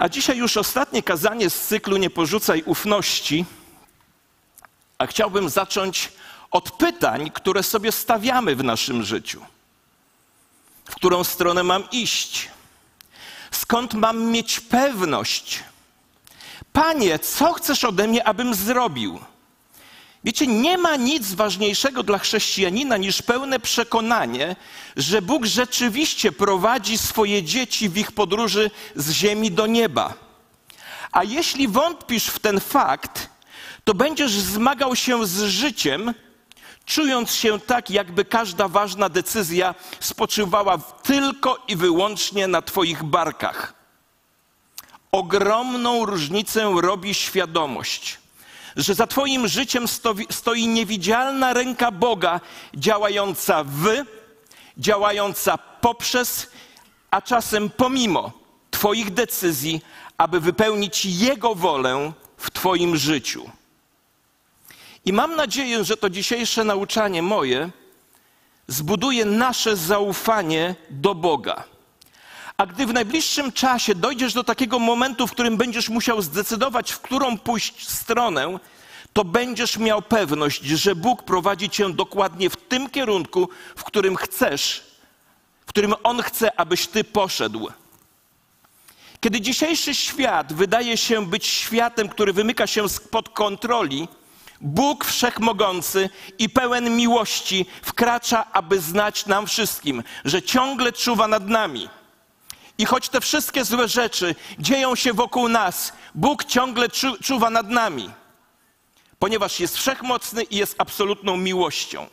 A dzisiaj już ostatnie kazanie z cyklu Nie porzucaj ufności. A chciałbym zacząć od pytań, które sobie stawiamy w naszym życiu. W którą stronę mam iść? Skąd mam mieć pewność? Panie, co chcesz ode mnie, abym zrobił? Wiecie, nie ma nic ważniejszego dla chrześcijanina niż pełne przekonanie, że Bóg rzeczywiście prowadzi swoje dzieci w ich podróży z ziemi do nieba. A jeśli wątpisz w ten fakt, to będziesz zmagał się z życiem, czując się tak, jakby każda ważna decyzja spoczywała tylko i wyłącznie na Twoich barkach. Ogromną różnicę robi świadomość, że za Twoim życiem stoi, niewidzialna ręka Boga, działająca w, działająca poprzez, a czasem pomimo Twoich decyzji, aby wypełnić Jego wolę w Twoim życiu. I mam nadzieję, że to dzisiejsze nauczanie moje zbuduje nasze zaufanie do Boga. A gdy w najbliższym czasie dojdziesz do takiego momentu, w którym będziesz musiał zdecydować, w którą pójść stronę, to będziesz miał pewność, że Bóg prowadzi cię dokładnie w tym kierunku, w którym chcesz, w którym On chce, abyś ty poszedł. Kiedy dzisiejszy świat wydaje się być światem, który wymyka się spod kontroli, Bóg wszechmogący i pełen miłości wkracza, aby znać nam wszystkim, że ciągle czuwa nad nami. I choć te wszystkie złe rzeczy dzieją się wokół nas, Bóg ciągle czu, czuwa nad nami, ponieważ jest wszechmocny i jest absolutną miłością.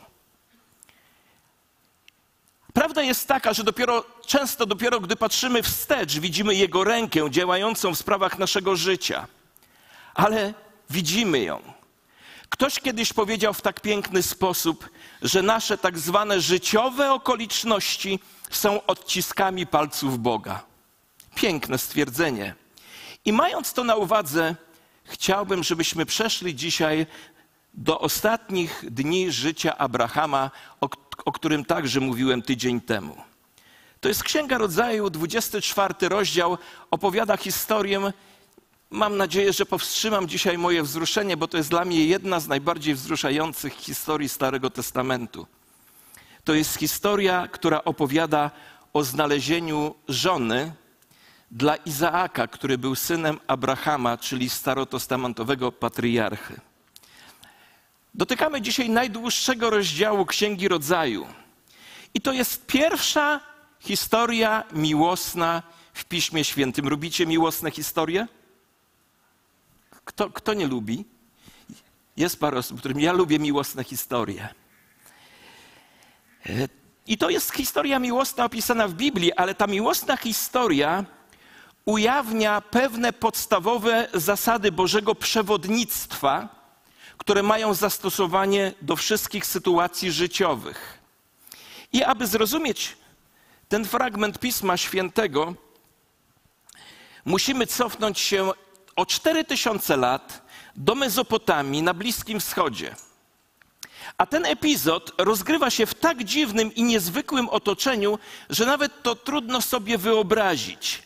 Prawda jest taka, że dopiero często dopiero gdy patrzymy wstecz, widzimy Jego rękę działającą w sprawach naszego życia. Ale widzimy ją. Ktoś kiedyś powiedział w tak piękny sposób, że nasze tak zwane życiowe okoliczności są odciskami palców Boga. Piękne stwierdzenie. I mając to na uwadze, chciałbym, żebyśmy przeszli dzisiaj do ostatnich dni życia Abrahama, o, o którym także mówiłem tydzień temu. To jest Księga Rodzaju, 24 rozdział, opowiada historię. Mam nadzieję, że powstrzymam dzisiaj moje wzruszenie, bo to jest dla mnie jedna z najbardziej wzruszających historii Starego Testamentu. To jest historia, która opowiada o znalezieniu żony dla Izaaka, który był synem Abrahama, czyli starotestamentowego patriarchy. Dotykamy dzisiaj najdłuższego rozdziału Księgi Rodzaju. I to jest pierwsza historia miłosna w Piśmie Świętym. Lubicie miłosne historie? Kto, kto nie lubi? Jest parę osób, którym ja lubię miłosne historie. I to jest historia miłosna opisana w Biblii, ale ta miłosna historia ujawnia pewne podstawowe zasady Bożego przewodnictwa, które mają zastosowanie do wszystkich sytuacji życiowych. I aby zrozumieć ten fragment Pisma Świętego, musimy cofnąć się o 4000 lat do Mezopotamii na Bliskim Wschodzie. A ten epizod rozgrywa się w tak dziwnym i niezwykłym otoczeniu, że nawet to trudno sobie wyobrazić.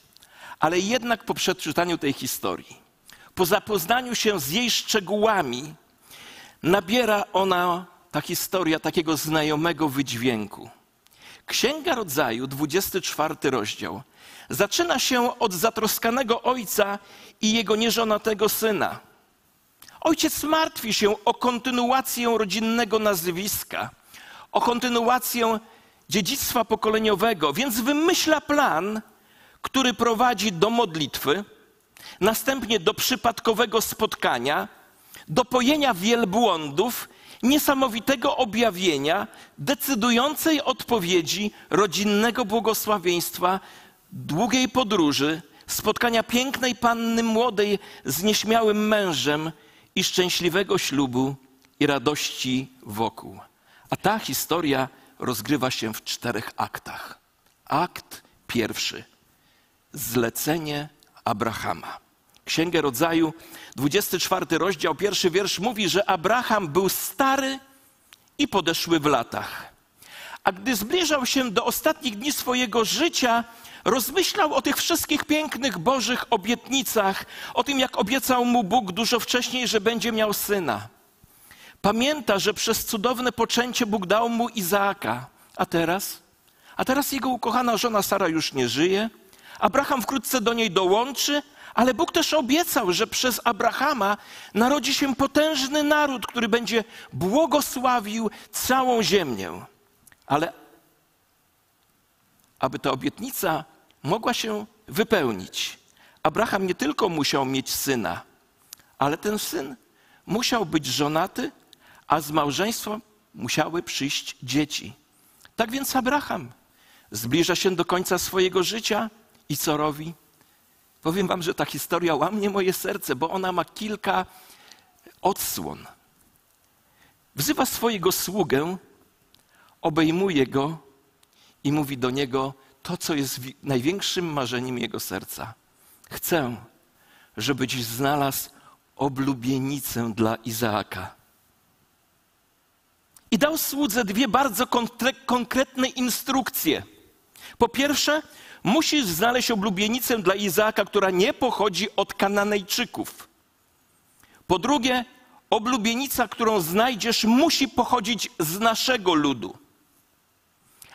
Ale jednak po przeczytaniu tej historii, po zapoznaniu się z jej szczegółami, nabiera ona, ta historia, takiego znajomego wydźwięku. Księga Rodzaju, 24 rozdział, zaczyna się od zatroskanego ojca i jego nieżonatego syna. Ojciec martwi się o kontynuację rodzinnego nazwiska, o kontynuację dziedzictwa pokoleniowego, więc wymyśla plan, który prowadzi do modlitwy, następnie do przypadkowego spotkania, do pojenia wielbłądów, niesamowitego objawienia, decydującej odpowiedzi, rodzinnego błogosławieństwa, długiej podróży, spotkania pięknej panny młodej z nieśmiałym mężem i szczęśliwego ślubu i radości wokół. A ta historia rozgrywa się w czterech aktach. Akt pierwszy. Zlecenie Abrahama. Księgę Rodzaju, 24 rozdział, pierwszy wiersz mówi, że Abraham był stary i podeszły w latach. A gdy zbliżał się do ostatnich dni swojego życia, rozmyślał o tych wszystkich pięknych Bożych obietnicach, o tym, jak obiecał mu Bóg dużo wcześniej, że będzie miał syna. Pamięta, że przez cudowne poczęcie Bóg dał mu Izaaka. A teraz? A teraz jego ukochana żona Sara już nie żyje. Abraham wkrótce do niej dołączy, ale Bóg też obiecał, że przez Abrahama narodzi się potężny naród, który będzie błogosławił całą ziemię. Ale aby ta obietnica mogła się wypełnić, Abraham nie tylko musiał mieć syna, ale ten syn musiał być żonaty, a z małżeństwa musiały przyjść dzieci. Tak więc Abraham zbliża się do końca swojego życia i co robi? Powiem wam, że ta historia łamie moje serce, bo ona ma kilka odsłon. Wzywa swojego sługę, obejmuje go i mówi do niego to, co jest największym marzeniem jego serca. Chcę, żebyś znalazł oblubienicę dla Izaaka. I dał słudze dwie bardzo konkretne instrukcje. Po pierwsze, musisz znaleźć oblubienicę dla Izaaka, która nie pochodzi od Kananejczyków. Po drugie, oblubienica, którą znajdziesz, musi pochodzić z naszego ludu.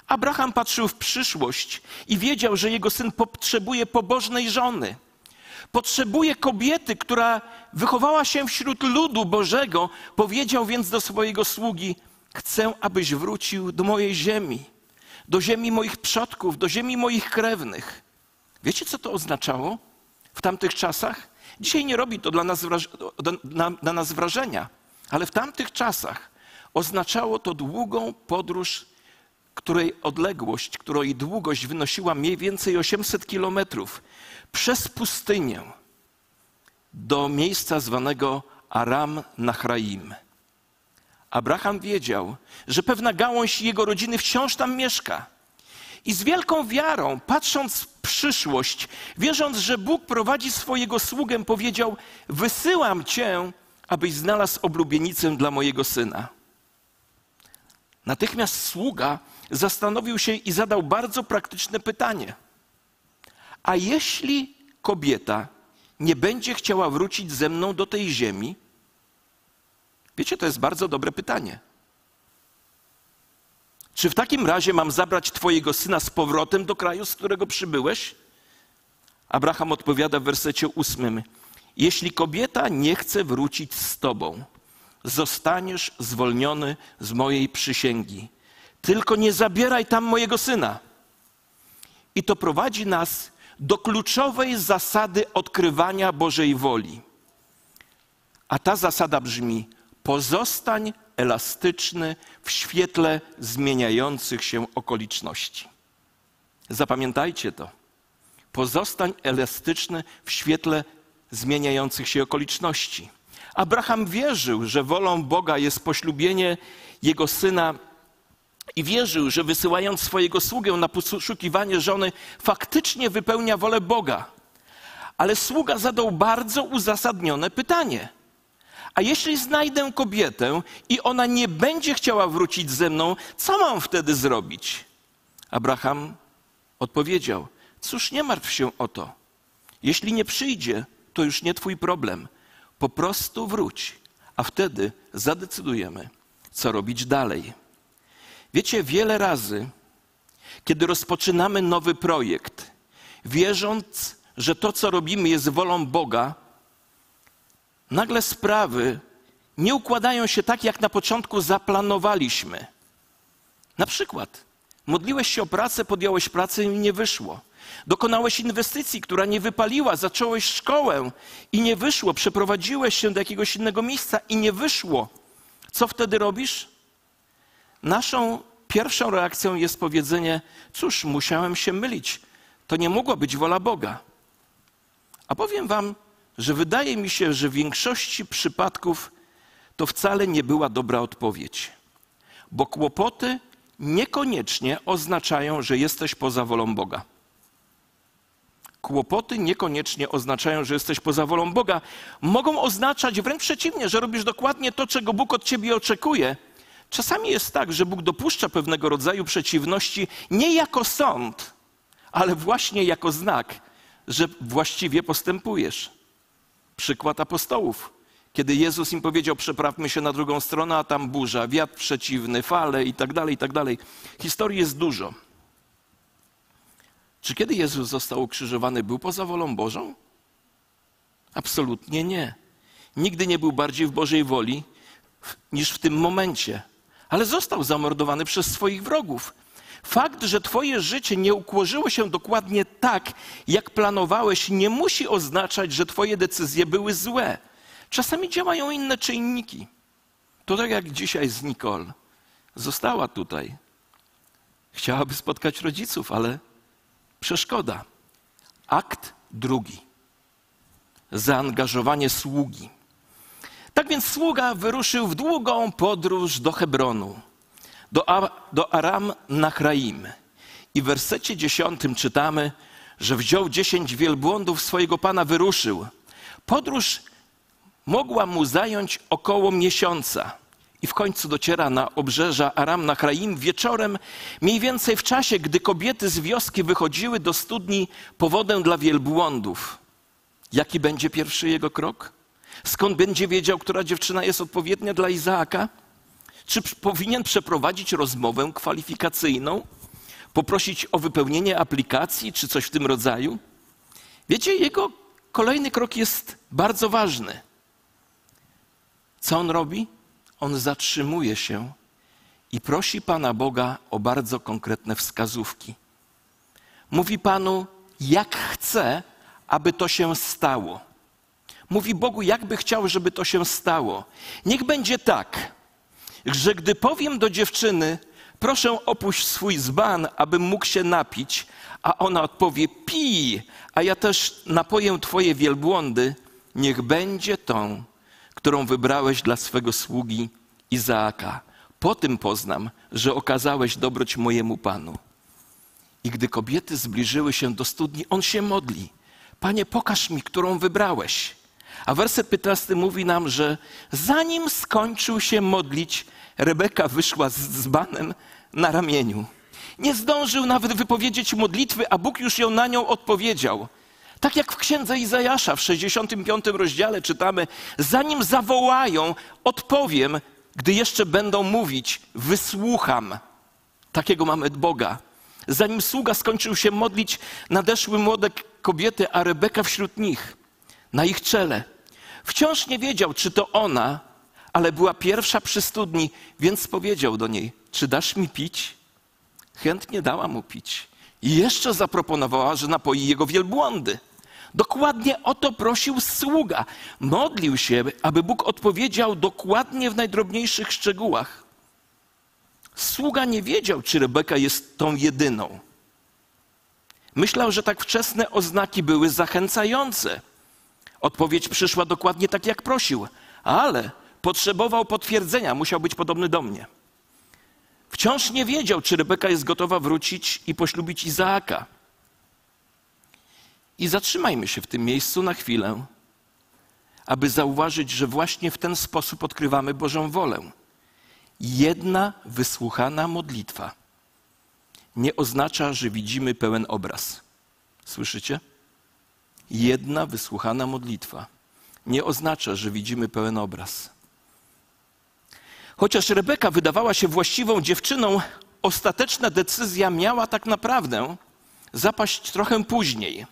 Abraham patrzył w przyszłość i wiedział, że jego syn potrzebuje pobożnej żony. Potrzebuje kobiety, która wychowała się wśród ludu Bożego. Powiedział więc do swojego sługi: Chcę, abyś wrócił do mojej ziemi, do ziemi moich przodków, do ziemi moich krewnych. Wiecie, co to oznaczało w tamtych czasach? Dzisiaj nie robi to dla nas, dla, nas wrażenia, ale w tamtych czasach oznaczało to długą podróż której odległość, której długość wynosiła mniej więcej 800 kilometrów przez pustynię do miejsca zwanego Aram Nachraim. Abraham wiedział, że pewna gałąź jego rodziny wciąż tam mieszka. I z wielką wiarą, patrząc w przyszłość, wierząc, że Bóg prowadzi swojego sługę, powiedział: Wysyłam cię, abyś znalazł oblubienicę dla mojego syna. Natychmiast sługa zastanowił się i zadał bardzo praktyczne pytanie. A jeśli kobieta nie będzie chciała wrócić ze mną do tej ziemi? Wiecie, to jest bardzo dobre pytanie. Czy w takim razie mam zabrać Twojego syna z powrotem do kraju, z którego przybyłeś? Abraham odpowiada w wersecie ósmym: Jeśli kobieta nie chce wrócić z Tobą, zostaniesz zwolniony z mojej przysięgi. Tylko nie zabieraj tam mojego syna. I to prowadzi nas do kluczowej zasady odkrywania Bożej woli. A ta zasada brzmi: pozostań elastyczny w świetle zmieniających się okoliczności. Zapamiętajcie to. Pozostań elastyczny w świetle zmieniających się okoliczności. Abraham wierzył, że wolą Boga jest poślubienie jego syna i wierzył, że wysyłając swojego sługę na poszukiwanie żony, faktycznie wypełnia wolę Boga. Ale sługa zadał bardzo uzasadnione pytanie. A jeśli znajdę kobietę i ona nie będzie chciała wrócić ze mną, co mam wtedy zrobić? Abraham odpowiedział: Cóż, nie martw się o to. Jeśli nie przyjdzie, to już nie twój problem. Po prostu wróć, a wtedy zadecydujemy, co robić dalej. Wiecie, wiele razy, kiedy rozpoczynamy nowy projekt, wierząc, że to, co robimy, jest wolą Boga, nagle sprawy nie układają się tak, jak na początku zaplanowaliśmy. Na przykład, modliłeś się o pracę, podjąłeś pracę i nie wyszło. Dokonałeś inwestycji, która nie wypaliła, zacząłeś szkołę i nie wyszło, przeprowadziłeś się do jakiegoś innego miejsca i nie wyszło. Co wtedy robisz? Naszą pierwszą reakcją jest powiedzenie: Cóż, musiałem się mylić. To nie mogła być wola Boga. A powiem Wam, że wydaje mi się, że w większości przypadków to wcale nie była dobra odpowiedź, bo kłopoty niekoniecznie oznaczają, że jesteś poza wolą Boga. Kłopoty niekoniecznie oznaczają, że jesteś poza wolą Boga. Mogą oznaczać wręcz przeciwnie, że robisz dokładnie to, czego Bóg od ciebie oczekuje, Czasami jest tak, że Bóg dopuszcza pewnego rodzaju przeciwności nie jako sąd, ale właśnie jako znak, że właściwie postępujesz. Przykład apostołów. Kiedy Jezus im powiedział, przeprawmy się na drugą stronę, a tam burza, wiatr przeciwny, fale i tak dalej, i tak dalej. Historii jest dużo. Czy kiedy Jezus został ukrzyżowany, był poza wolą Bożą? Absolutnie nie. Nigdy nie był bardziej w Bożej woli niż w tym momencie. Ale został zamordowany przez swoich wrogów. Fakt, że Twoje życie nie ukłożyło się dokładnie tak, jak planowałeś, nie musi oznaczać, że Twoje decyzje były złe. Czasami działają inne czynniki. To tak jak dzisiaj z Nicole. Została tutaj. Chciałaby spotkać rodziców, ale przeszkoda. Akt drugi. Zaangażowanie sługi. Tak więc sługa wyruszył w długą podróż do Hebronu, do, do Aram Nachraim. I w wersecie dziesiątym czytamy, że wziął dziesięć wielbłądów swojego pana, wyruszył. Podróż mogła mu zająć około miesiąca. I w końcu dociera na obrzeża Aram Nachraim wieczorem, mniej więcej w czasie, gdy kobiety z wioski wychodziły do studni po wodę dla wielbłądów. Jaki będzie pierwszy jego krok? Skąd będzie wiedział, która dziewczyna jest odpowiednia dla Izaaka? Czy powinien przeprowadzić rozmowę kwalifikacyjną? Poprosić o wypełnienie aplikacji czy coś w tym rodzaju? Wiecie, jego kolejny krok jest bardzo ważny. Co on robi? On zatrzymuje się i prosi Pana Boga o bardzo konkretne wskazówki. Mówi Panu, jak chce, aby to się stało. Mówi Bogu, jakby chciał, żeby to się stało. Niech będzie tak, że gdy powiem do dziewczyny, proszę opuść swój zban, abym mógł się napić, a ona odpowie, pij, a ja też napoję twoje wielbłądy, niech będzie tą, którą wybrałeś dla swego sługi Izaaka. Po tym poznam, że okazałeś dobroć mojemu Panu. I gdy kobiety zbliżyły się do studni, on się modli. Panie, pokaż mi, którą wybrałeś. A werset 15 mówi nam, że zanim skończył się modlić, Rebeka wyszła z dzbanem na ramieniu. Nie zdążył nawet wypowiedzieć modlitwy, a Bóg już ją na nią odpowiedział. Tak jak w księdze Izajasza w 65 rozdziale czytamy: Zanim zawołają, odpowiem, gdy jeszcze będą mówić, wysłucham. Takiego mamy Boga. Zanim sługa skończył się modlić, nadeszły młode kobiety, a Rebeka wśród nich, na ich czele. Wciąż nie wiedział, czy to ona, ale była pierwsza przy studni, więc powiedział do niej: Czy dasz mi pić? Chętnie dała mu pić. I jeszcze zaproponowała, że napoi jego wielbłądy. Dokładnie o to prosił sługa. Modlił się, aby Bóg odpowiedział dokładnie w najdrobniejszych szczegółach. Sługa nie wiedział, czy Rebeka jest tą jedyną. Myślał, że tak wczesne oznaki były zachęcające. Odpowiedź przyszła dokładnie tak, jak prosił, ale potrzebował potwierdzenia, musiał być podobny do mnie. Wciąż nie wiedział, czy Rebeka jest gotowa wrócić i poślubić Izaaka. I zatrzymajmy się w tym miejscu na chwilę, aby zauważyć, że właśnie w ten sposób odkrywamy Bożą wolę. Jedna wysłuchana modlitwa nie oznacza, że widzimy pełen obraz. Słyszycie? Jedna wysłuchana modlitwa nie oznacza, że widzimy pełen obraz. Chociaż Rebeka wydawała się właściwą dziewczyną, ostateczna decyzja miała tak naprawdę zapaść trochę później.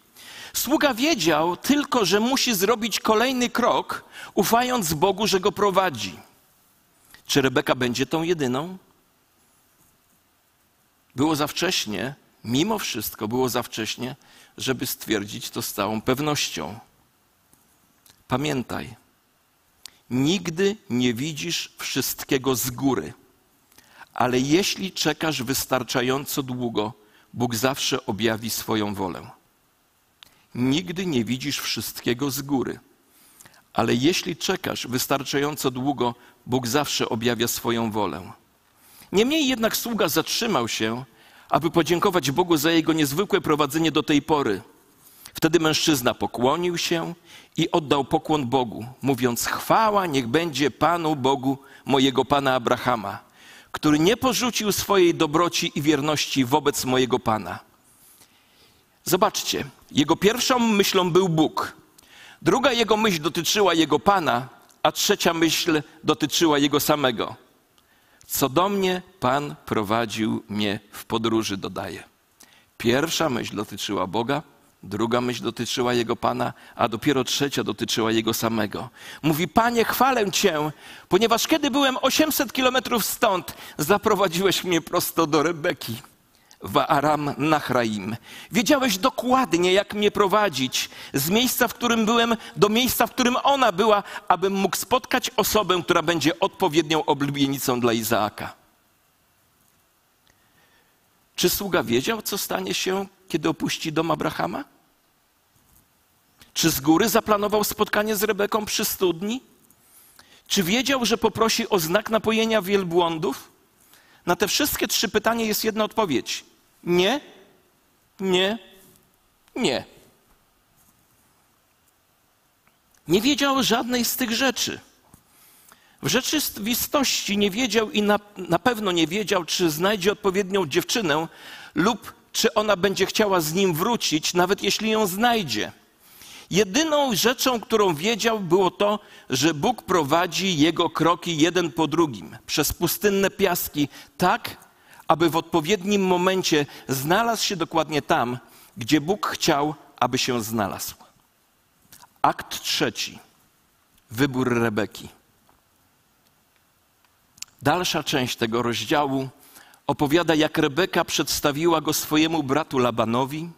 Sługa wiedział tylko, że musi zrobić kolejny krok, ufając Bogu, że go prowadzi. Czy Rebeka będzie tą jedyną? Było za wcześnie, mimo wszystko było za wcześnie, żeby stwierdzić to z całą pewnością. Pamiętaj, nigdy nie widzisz wszystkiego z góry, ale jeśli czekasz wystarczająco długo, Bóg zawsze objawi swoją wolę. Nigdy nie widzisz wszystkiego z góry, ale jeśli czekasz wystarczająco długo, Bóg zawsze objawia swoją wolę. Niemniej jednak sługa zatrzymał się, aby podziękować Bogu za jego niezwykłe prowadzenie do tej pory. Wtedy mężczyzna pokłonił się i oddał pokłon Bogu, mówiąc: Chwała niech będzie Panu Bogu mojego pana Abrahama, który nie porzucił swojej dobroci i wierności wobec mojego Pana. Zobaczcie, jego pierwszą myślą był Bóg. Druga jego myśl dotyczyła jego Pana, a trzecia myśl dotyczyła jego samego. Co do mnie Pan prowadził mnie w podróży, dodaje. Pierwsza myśl dotyczyła Boga, druga myśl dotyczyła Jego Pana, a dopiero trzecia dotyczyła Jego samego. Mówi, Panie, chwalę Cię, ponieważ kiedy byłem 800 kilometrów stąd, zaprowadziłeś mnie prosto do Rebeki w Aram Nachraim. Wiedziałeś dokładnie, jak mnie prowadzić z miejsca, w którym byłem, do miejsca, w którym ona była, abym mógł spotkać osobę, która będzie odpowiednią oblubienicą dla Izaaka. Czy sługa wiedział, co stanie się, kiedy opuści dom Abrahama? Czy z góry zaplanował spotkanie z Rebeką przy studni? Czy wiedział, że poprosi o znak napojenia wielbłądów? Na te wszystkie trzy pytania jest jedna odpowiedź. Nie, nie, nie. Nie wiedział żadnej z tych rzeczy. W rzeczywistości nie wiedział i na, na pewno nie wiedział, czy znajdzie odpowiednią dziewczynę lub czy ona będzie chciała z nim wrócić, nawet jeśli ją znajdzie. Jedyną rzeczą, którą wiedział, było to, że Bóg prowadzi jego kroki jeden po drugim przez pustynne piaski, tak, aby w odpowiednim momencie znalazł się dokładnie tam, gdzie Bóg chciał, aby się znalazł. Akt trzeci. Wybór Rebeki. Dalsza część tego rozdziału opowiada, jak Rebeka przedstawiła go swojemu bratu Labanowi,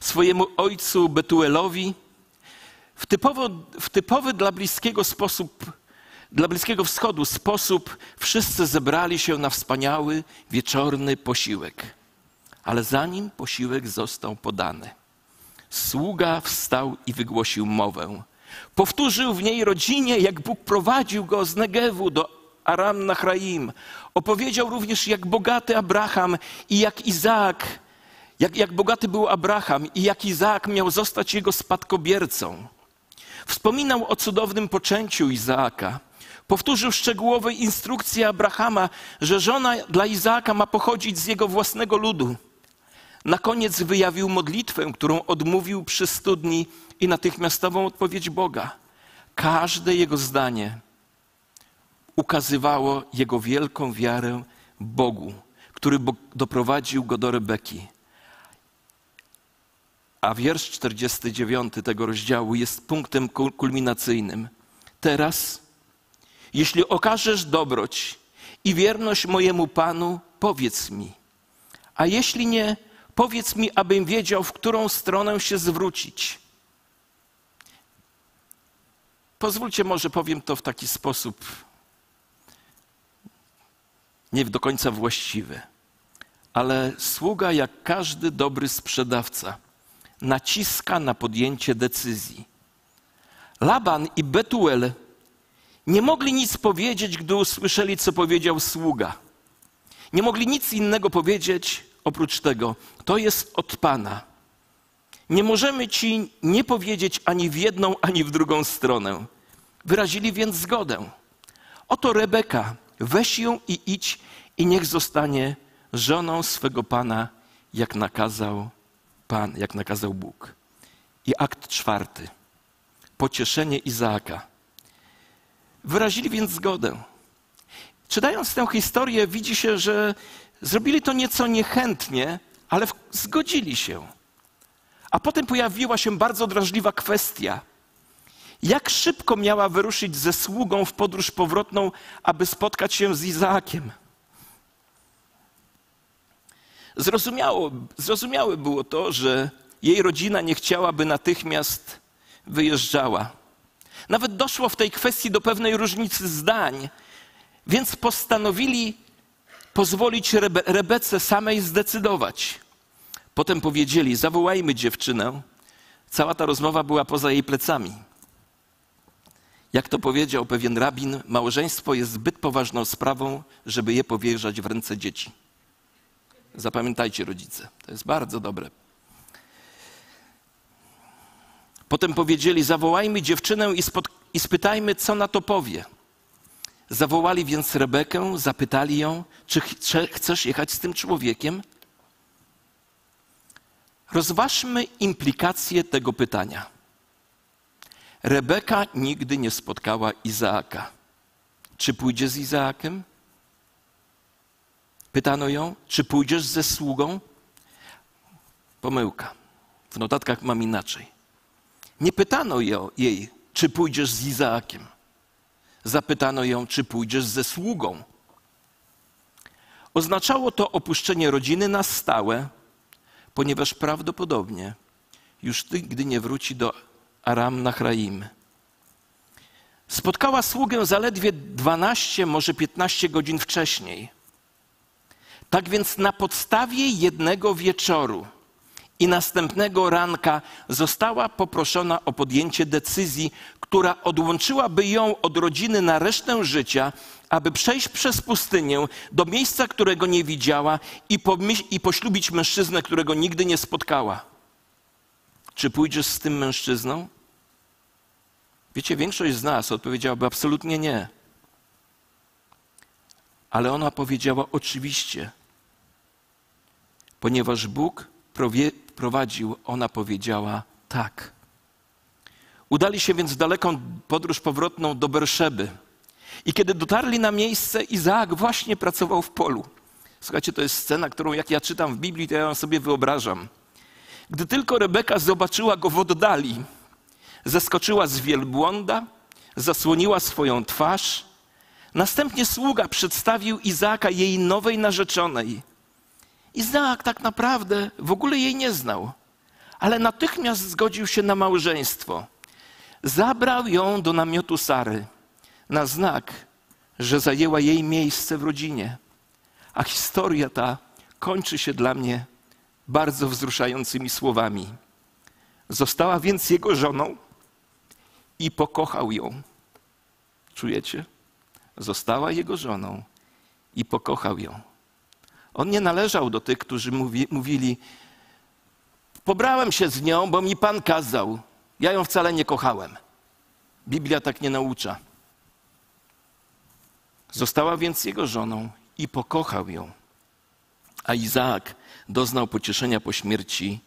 swojemu ojcu Betuelowi. W, typowo, w typowy dla bliskiego sposób, dla Bliskiego Wschodu sposób wszyscy zebrali się na wspaniały wieczorny posiłek. Ale zanim posiłek został podany, sługa wstał i wygłosił mowę. Powtórzył w niej rodzinie, jak Bóg prowadził go z Negewu do Aram Nachraim. Opowiedział również, jak bogaty Abraham i jak Izaak, jak, jak bogaty był Abraham i jak Izaak miał zostać jego spadkobiercą. Wspominał o cudownym poczęciu Izaaka. Powtórzył szczegółowe instrukcje Abrahama, że żona dla Izaaka ma pochodzić z jego własnego ludu. Na koniec wyjawił modlitwę, którą odmówił przy studni i natychmiastową odpowiedź Boga. Każde jego zdanie ukazywało jego wielką wiarę Bogu, który doprowadził go do Rebeki. A wiersz 49 tego rozdziału jest punktem kulminacyjnym. Teraz, jeśli okażesz dobroć i wierność mojemu Panu, powiedz mi. A jeśli nie, powiedz mi, abym wiedział, w którą stronę się zwrócić. Pozwólcie, może powiem to w taki sposób nie do końca właściwy. Ale sługa, jak każdy dobry sprzedawca, naciska na podjęcie decyzji. Laban i Betuel nie mogli nic powiedzieć, gdy usłyszeli, co powiedział sługa. Nie mogli nic innego powiedzieć oprócz tego: To jest od Pana. Nie możemy ci nie powiedzieć ani w jedną, ani w drugą stronę. Wyrazili więc zgodę. Oto Rebeka, Weź ją i idź i niech zostanie żoną swego Pana, jak nakazał Pan, jak nakazał Bóg. I akt czwarty. Pocieszenie Izaaka. Wyrazili więc zgodę. Czytając tę historię, widzi się, że zrobili to nieco niechętnie, ale zgodzili się. A potem pojawiła się bardzo drażliwa kwestia – jak szybko miała wyruszyć ze sługą w podróż powrotną, aby spotkać się z Izaakiem? Zrozumiało, zrozumiałe było to, że jej rodzina nie chciałaby natychmiast wyjeżdżała. Nawet doszło w tej kwestii do pewnej różnicy zdań, więc postanowili pozwolić Rebe Rebece samej zdecydować. Potem powiedzieli: Zawołajmy dziewczynę. Cała ta rozmowa była poza jej plecami. Jak to powiedział pewien rabin, małżeństwo jest zbyt poważną sprawą, żeby je powierzać w ręce dzieci. Zapamiętajcie, rodzice, to jest bardzo dobre. Potem powiedzieli: Zawołajmy dziewczynę i, i spytajmy, co na to powie. Zawołali więc Rebekę, zapytali ją, czy chcesz jechać z tym człowiekiem? Rozważmy implikacje tego pytania. Rebeka nigdy nie spotkała Izaaka. Czy pójdzie z Izaakiem? Pytano ją, czy pójdziesz ze sługą? Pomyłka. W notatkach mam inaczej. Nie pytano jej, czy pójdziesz z Izaakiem. Zapytano ją, czy pójdziesz ze sługą. Oznaczało to opuszczenie rodziny na stałe, ponieważ prawdopodobnie już nigdy nie wróci do Aram Nachraim. Spotkała sługę zaledwie 12, może 15 godzin wcześniej. Tak więc na podstawie jednego wieczoru i następnego ranka została poproszona o podjęcie decyzji, która odłączyłaby ją od rodziny na resztę życia, aby przejść przez pustynię do miejsca, którego nie widziała i, i poślubić mężczyznę, którego nigdy nie spotkała. Czy pójdziesz z tym mężczyzną? Wiecie, większość z nas odpowiedziałaby absolutnie nie. Ale ona powiedziała oczywiście, ponieważ Bóg prowadził, ona powiedziała tak. Udali się więc w daleką podróż powrotną do Berszeby. I kiedy dotarli na miejsce, Izaak właśnie pracował w polu. Słuchajcie, to jest scena, którą jak ja czytam w Biblii, to ja ją sobie wyobrażam. Gdy tylko Rebeka zobaczyła go w oddali, zeskoczyła z wielbłąda, zasłoniła swoją twarz. Następnie sługa przedstawił Izaaka jej nowej narzeczonej. Izaak tak naprawdę w ogóle jej nie znał, ale natychmiast zgodził się na małżeństwo. Zabrał ją do namiotu Sary na znak, że zajęła jej miejsce w rodzinie. A historia ta kończy się dla mnie bardzo wzruszającymi słowami. Została więc jego żoną i pokochał ją. Czujecie? Została jego żoną i pokochał ją. On nie należał do tych, którzy mówi, mówili: Pobrałem się z nią, bo mi pan kazał. Ja ją wcale nie kochałem. Biblia tak nie naucza. Została więc jego żoną i pokochał ją. A Izaak doznał pocieszenia po śmierci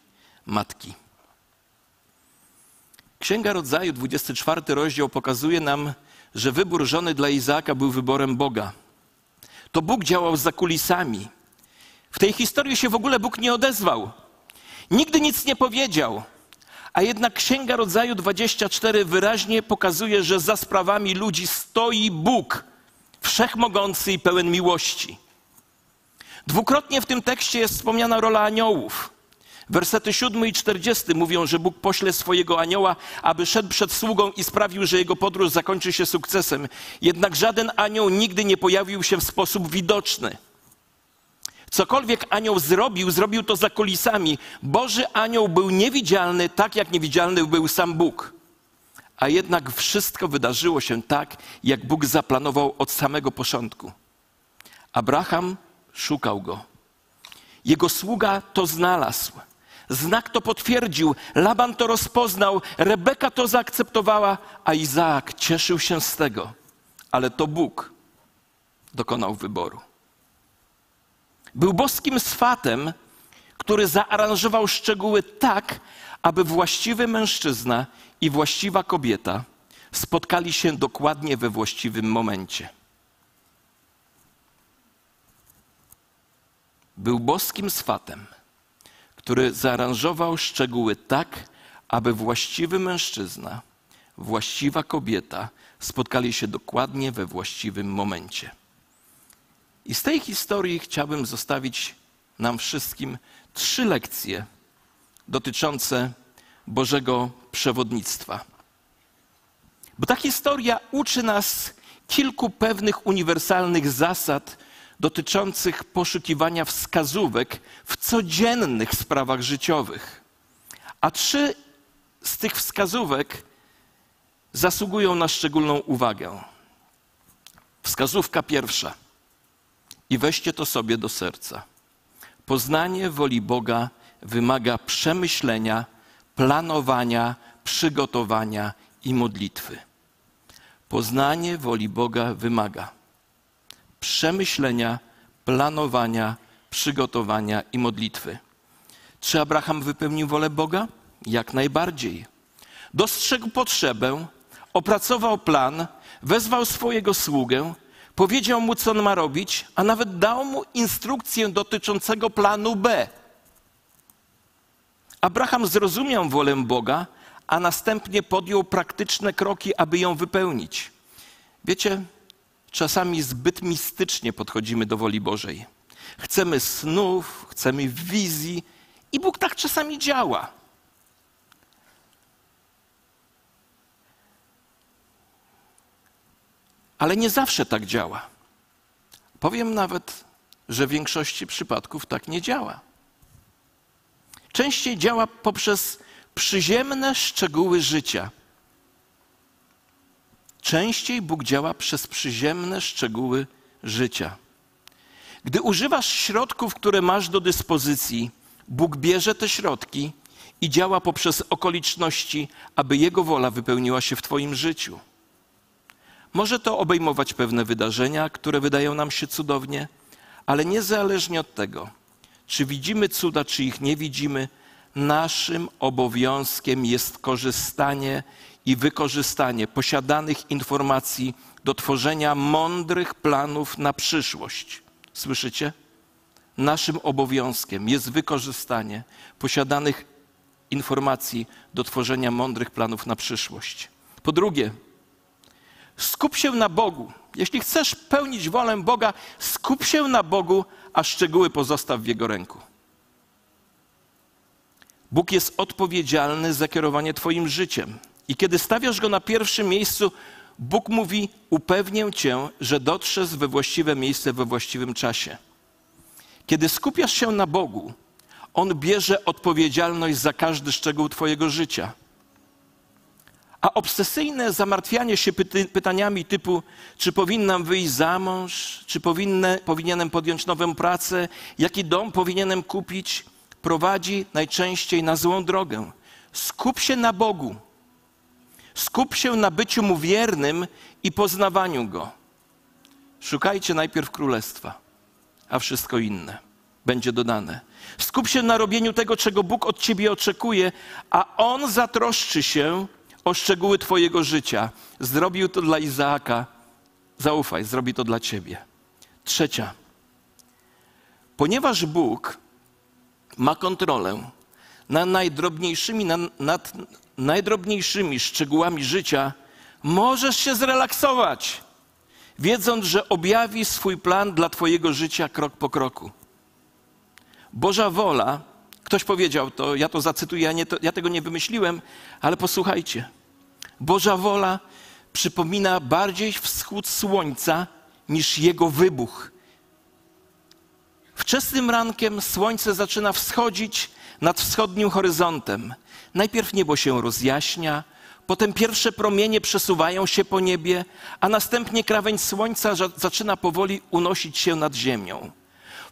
matki. Księga Rodzaju, 24 rozdział, pokazuje nam, że wybór żony dla Izaaka był wyborem Boga. To Bóg działał za kulisami. W tej historii się w ogóle Bóg nie odezwał. Nigdy nic nie powiedział. A jednak Księga Rodzaju 24 wyraźnie pokazuje, że za sprawami ludzi stoi Bóg, wszechmogący i pełen miłości. Dwukrotnie w tym tekście jest wspomniana rola aniołów. Wersety 7 i 40 mówią, że Bóg pośle swojego anioła, aby szedł przed sługą i sprawił, że jego podróż zakończy się sukcesem. Jednak żaden anioł nigdy nie pojawił się w sposób widoczny. Cokolwiek anioł zrobił, zrobił to za kulisami. Boży anioł był niewidzialny, tak jak niewidzialny był sam Bóg. A jednak wszystko wydarzyło się tak, jak Bóg zaplanował od samego początku. Abraham szukał go. Jego sługa to znalazł. Znak to potwierdził, Laban to rozpoznał, Rebeka to zaakceptowała, a Izaak cieszył się z tego. Ale to Bóg dokonał wyboru. Był boskim swatem, który zaaranżował szczegóły tak, aby właściwy mężczyzna i właściwa kobieta spotkali się dokładnie we właściwym momencie. Był boskim swatem, który zaaranżował szczegóły tak, aby właściwy mężczyzna, właściwa kobieta spotkali się dokładnie we właściwym momencie. I z tej historii chciałbym zostawić nam wszystkim trzy lekcje dotyczące Bożego przewodnictwa. Bo ta historia uczy nas kilku pewnych uniwersalnych zasad dotyczących poszukiwania wskazówek w codziennych sprawach życiowych. A trzy z tych wskazówek zasługują na szczególną uwagę. Wskazówka pierwsza i weźcie to sobie do serca. Poznanie woli Boga wymaga przemyślenia, planowania, przygotowania i modlitwy. Poznanie woli Boga wymaga przemyślenia, planowania, przygotowania i modlitwy. Czy Abraham wypełnił wolę Boga? Jak najbardziej. Dostrzegł potrzebę, opracował plan, wezwał swojego sługę, powiedział mu, co on ma robić, a nawet dał mu instrukcję dotyczącego planu B. Abraham zrozumiał wolę Boga, a następnie podjął praktyczne kroki, aby ją wypełnić. Wiecie, czasami zbyt mistycznie podchodzimy do woli Bożej. Chcemy snów, chcemy wizji i Bóg tak czasami działa. Ale nie zawsze tak działa. Powiem nawet, że w większości przypadków tak nie działa. Częściej działa poprzez przyziemne szczegóły życia. Częściej Bóg działa przez przyziemne szczegóły życia. Gdy używasz środków, które masz do dyspozycji, Bóg bierze te środki i działa poprzez okoliczności, aby Jego wola wypełniła się w Twoim życiu. Może to obejmować pewne wydarzenia, które wydają nam się cudownie, ale niezależnie od tego, czy widzimy cuda, czy ich nie widzimy, naszym obowiązkiem jest korzystanie i wykorzystanie posiadanych informacji do tworzenia mądrych planów na przyszłość. Słyszycie? Naszym obowiązkiem jest wykorzystanie posiadanych informacji do tworzenia mądrych planów na przyszłość. Po drugie, skup się na Bogu. Jeśli chcesz pełnić wolę Boga, skup się na Bogu, a szczegóły pozostaw w Jego ręku. Bóg jest odpowiedzialny za kierowanie Twoim życiem. I kiedy stawiasz go na pierwszym miejscu, Bóg mówi: Upewnię cię, że dotrzesz we właściwe miejsce we właściwym czasie. Kiedy skupiasz się na Bogu, On bierze odpowiedzialność za każdy szczegół Twojego życia. A obsesyjne zamartwianie się pytaniami typu, czy powinnam wyjść za mąż, czy powinne, powinienem podjąć nową pracę, jaki dom powinienem kupić, prowadzi najczęściej na złą drogę. Skup się na Bogu. Skup się na byciu mu wiernym i poznawaniu go. Szukajcie najpierw królestwa, a wszystko inne będzie dodane. Skup się na robieniu tego, czego Bóg od ciebie oczekuje, a on zatroszczy się o szczegóły Twojego życia. Zrobił to dla Izaaka. Zaufaj, zrobi to dla Ciebie. Trzecia. Ponieważ Bóg ma kontrolę nad najdrobniejszymi, nad najdrobniejszymi szczegółami życia, możesz się zrelaksować, wiedząc, że objawi swój plan dla Twojego życia krok po kroku. Boża wola Ktoś powiedział to, ja to zacytuję, ja, nie, to, ja tego nie wymyśliłem, ale posłuchajcie. Boża wola przypomina bardziej wschód słońca niż jego wybuch. Wczesnym rankiem słońce zaczyna wschodzić nad wschodnim horyzontem. Najpierw niebo się rozjaśnia, potem pierwsze promienie przesuwają się po niebie, a następnie krawędź słońca zaczyna powoli unosić się nad ziemią.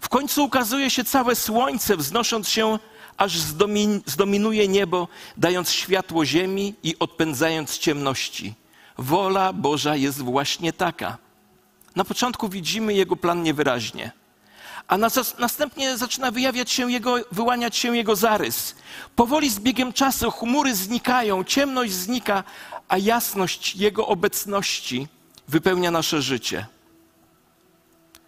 W końcu ukazuje się całe słońce, wznosząc się, aż zdomin zdominuje niebo, dając światło ziemi i odpędzając ciemności. Wola Boża jest właśnie taka. Na początku widzimy Jego plan niewyraźnie, a następnie zaczyna wyjawiać się Jego, wyłaniać się Jego zarys. Powoli z biegiem czasu chmury znikają, ciemność znika, a jasność Jego obecności wypełnia nasze życie.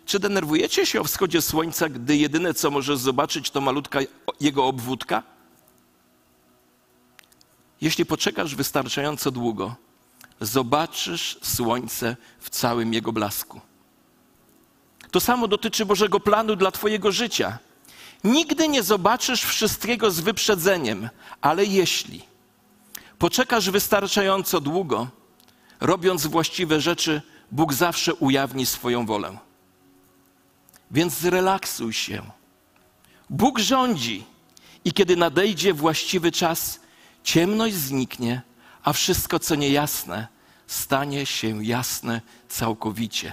Czy denerwujecie się o wschodzie słońca, gdy jedyne co możesz zobaczyć to malutka jego obwódka? Jeśli poczekasz wystarczająco długo, zobaczysz słońce w całym jego blasku. To samo dotyczy Bożego planu dla Twojego życia. Nigdy nie zobaczysz wszystkiego z wyprzedzeniem, ale jeśli poczekasz wystarczająco długo, robiąc właściwe rzeczy, Bóg zawsze ujawni swoją wolę. Więc zrelaksuj się. Bóg rządzi i kiedy nadejdzie właściwy czas, ciemność zniknie, a wszystko, co niejasne, stanie się jasne całkowicie.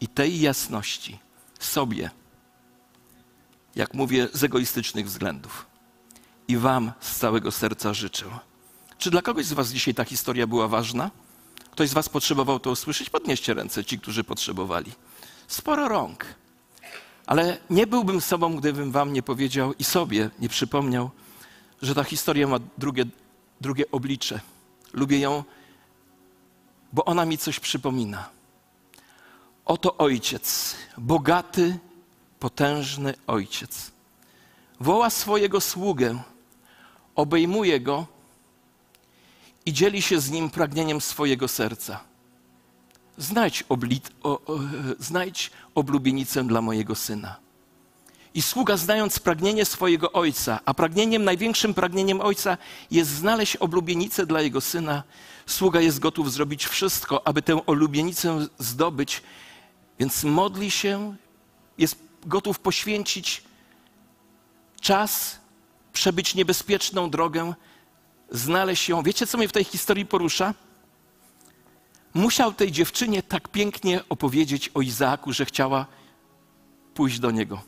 I tej jasności sobie, jak mówię, z egoistycznych względów i Wam z całego serca życzę. Czy dla kogoś z Was dzisiaj ta historia była ważna? Ktoś z Was potrzebował to usłyszeć? Podnieście ręce, ci, którzy potrzebowali. Sporo rąk. Ale nie byłbym sobą, gdybym Wam nie powiedział i sobie nie przypomniał, że ta historia ma drugie, drugie oblicze. Lubię ją, bo ona mi coś przypomina. Oto ojciec, bogaty, potężny ojciec. Woła swojego sługę, obejmuje go i dzieli się z nim pragnieniem swojego serca. Znajdź, o, o, znajdź oblubienicę dla mojego syna. I sługa, znając pragnienie swojego ojca, a pragnieniem, największym pragnieniem ojca jest znaleźć oblubienicę dla jego syna, sługa jest gotów zrobić wszystko, aby tę olubienicę zdobyć, więc modli się, jest gotów poświęcić czas, przebyć niebezpieczną drogę, znaleźć ją. Wiecie, co mnie w tej historii porusza? Musiał tej dziewczynie tak pięknie opowiedzieć o Izaaku, że chciała pójść do niego.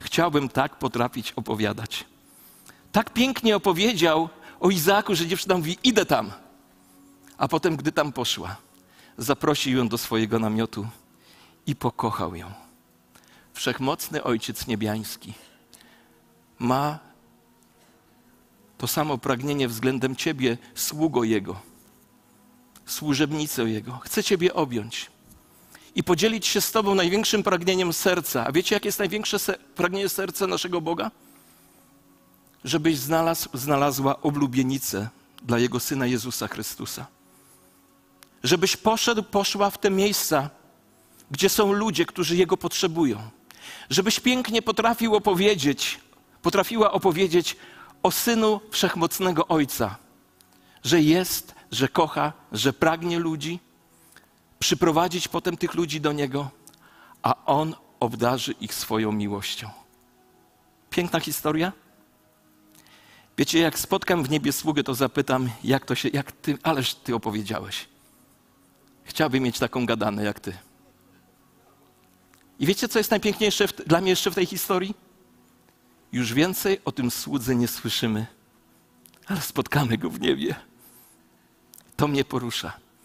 Chciałbym tak potrafić opowiadać. Tak pięknie opowiedział o Izaaku, że dziewczyna mówi: Idę tam. A potem, gdy tam poszła, zaprosił ją do swojego namiotu i pokochał ją. Wszechmocny Ojciec Niebiański ma to samo pragnienie względem Ciebie, sługo Jego, służebnicę Jego. Chce Ciebie objąć i podzielić się z Tobą największym pragnieniem serca. A wiecie, jakie jest największe pragnienie serca naszego Boga? Żebyś znalazł, znalazła oblubienicę dla Jego Syna Jezusa Chrystusa. Żebyś poszedł, poszła w te miejsca, gdzie są ludzie, którzy Jego potrzebują. Żebyś pięknie potrafił opowiedzieć, potrafiła opowiedzieć o Synu Wszechmocnego Ojca, że jest, że kocha, że pragnie ludzi, przyprowadzić potem tych ludzi do Niego, a On obdarzy ich swoją miłością. Piękna historia. Wiecie, jak spotkam w niebie sługę, to zapytam, jak to się, jak ty, ależ ty opowiedziałeś. Chciałbym mieć taką gadanę jak ty. I wiecie, co jest najpiękniejsze w, dla mnie jeszcze w tej historii? Już więcej o tym słudze nie słyszymy, ale spotkamy go w niebie. To mnie porusza.